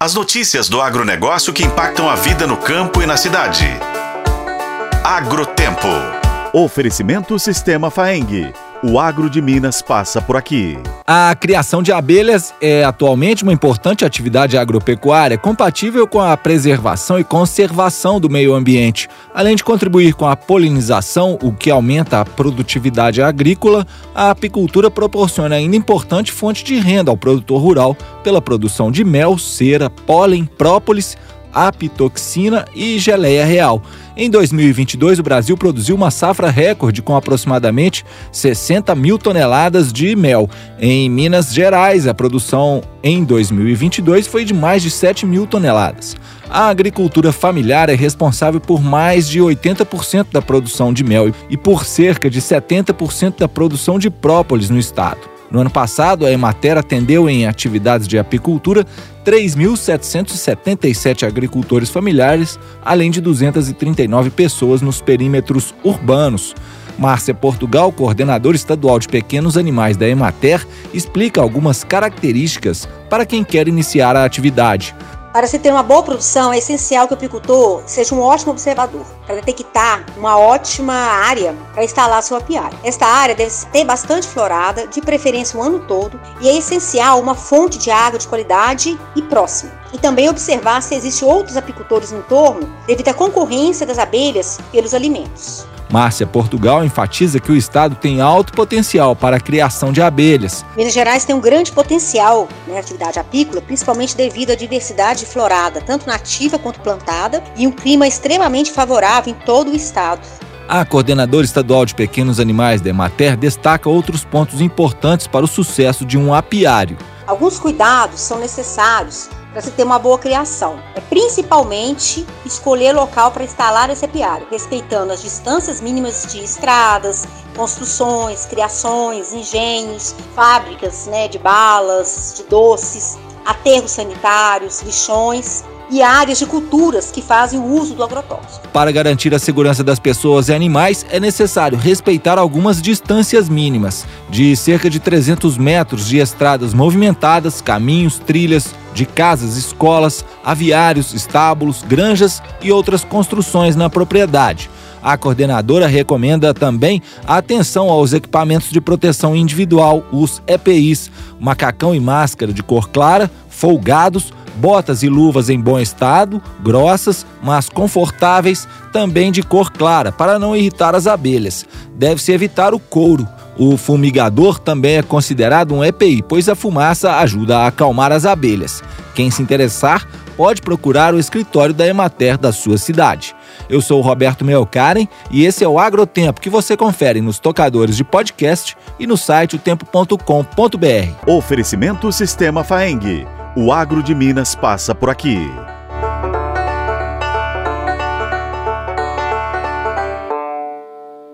As notícias do agronegócio que impactam a vida no campo e na cidade. Agrotempo. Oferecimento Sistema Faeng. O agro de Minas passa por aqui. A criação de abelhas é atualmente uma importante atividade agropecuária compatível com a preservação e conservação do meio ambiente. Além de contribuir com a polinização, o que aumenta a produtividade agrícola, a apicultura proporciona ainda importante fonte de renda ao produtor rural pela produção de mel, cera, pólen, própolis apitoxina e geleia real. Em 2022, o Brasil produziu uma safra recorde com aproximadamente 60 mil toneladas de mel. Em Minas Gerais, a produção em 2022 foi de mais de 7 mil toneladas. A agricultura familiar é responsável por mais de 80% da produção de mel e por cerca de 70% da produção de própolis no estado. No ano passado, a Emater atendeu em atividades de apicultura 3.777 agricultores familiares, além de 239 pessoas nos perímetros urbanos. Márcia Portugal, coordenadora estadual de pequenos animais da Emater, explica algumas características para quem quer iniciar a atividade. Para se ter uma boa produção, é essencial que o apicultor seja um ótimo observador, para detectar uma ótima área para instalar seu apiário. Esta área deve ter bastante florada, de preferência o ano todo, e é essencial uma fonte de água de qualidade e próxima. E também observar se existem outros apicultores no entorno, devido à concorrência das abelhas pelos alimentos. Márcia Portugal enfatiza que o estado tem alto potencial para a criação de abelhas. Minas Gerais tem um grande potencial na né, atividade apícola, principalmente devido à diversidade florada, tanto nativa quanto plantada, e um clima extremamente favorável em todo o estado. A coordenadora estadual de pequenos animais da Emater destaca outros pontos importantes para o sucesso de um apiário. Alguns cuidados são necessários para se ter uma boa criação. É principalmente escolher local para instalar esse apiário, respeitando as distâncias mínimas de estradas, construções, criações, engenhos, fábricas né, de balas, de doces, aterros sanitários, lixões e áreas de culturas que fazem o uso do agrotóxico. Para garantir a segurança das pessoas e animais, é necessário respeitar algumas distâncias mínimas, de cerca de 300 metros de estradas movimentadas, caminhos, trilhas, de casas, escolas, aviários, estábulos, granjas e outras construções na propriedade. A coordenadora recomenda também a atenção aos equipamentos de proteção individual, os EPIs, macacão e máscara de cor clara, folgados, botas e luvas em bom estado, grossas, mas confortáveis, também de cor clara, para não irritar as abelhas. Deve-se evitar o couro. O fumigador também é considerado um EPI, pois a fumaça ajuda a acalmar as abelhas. Quem se interessar pode procurar o escritório da Emater da sua cidade. Eu sou o Roberto Meocaren e esse é o Agrotempo que você confere nos tocadores de podcast e no site otempo.com.br. Oferecimento Sistema Faeng. O agro de Minas passa por aqui.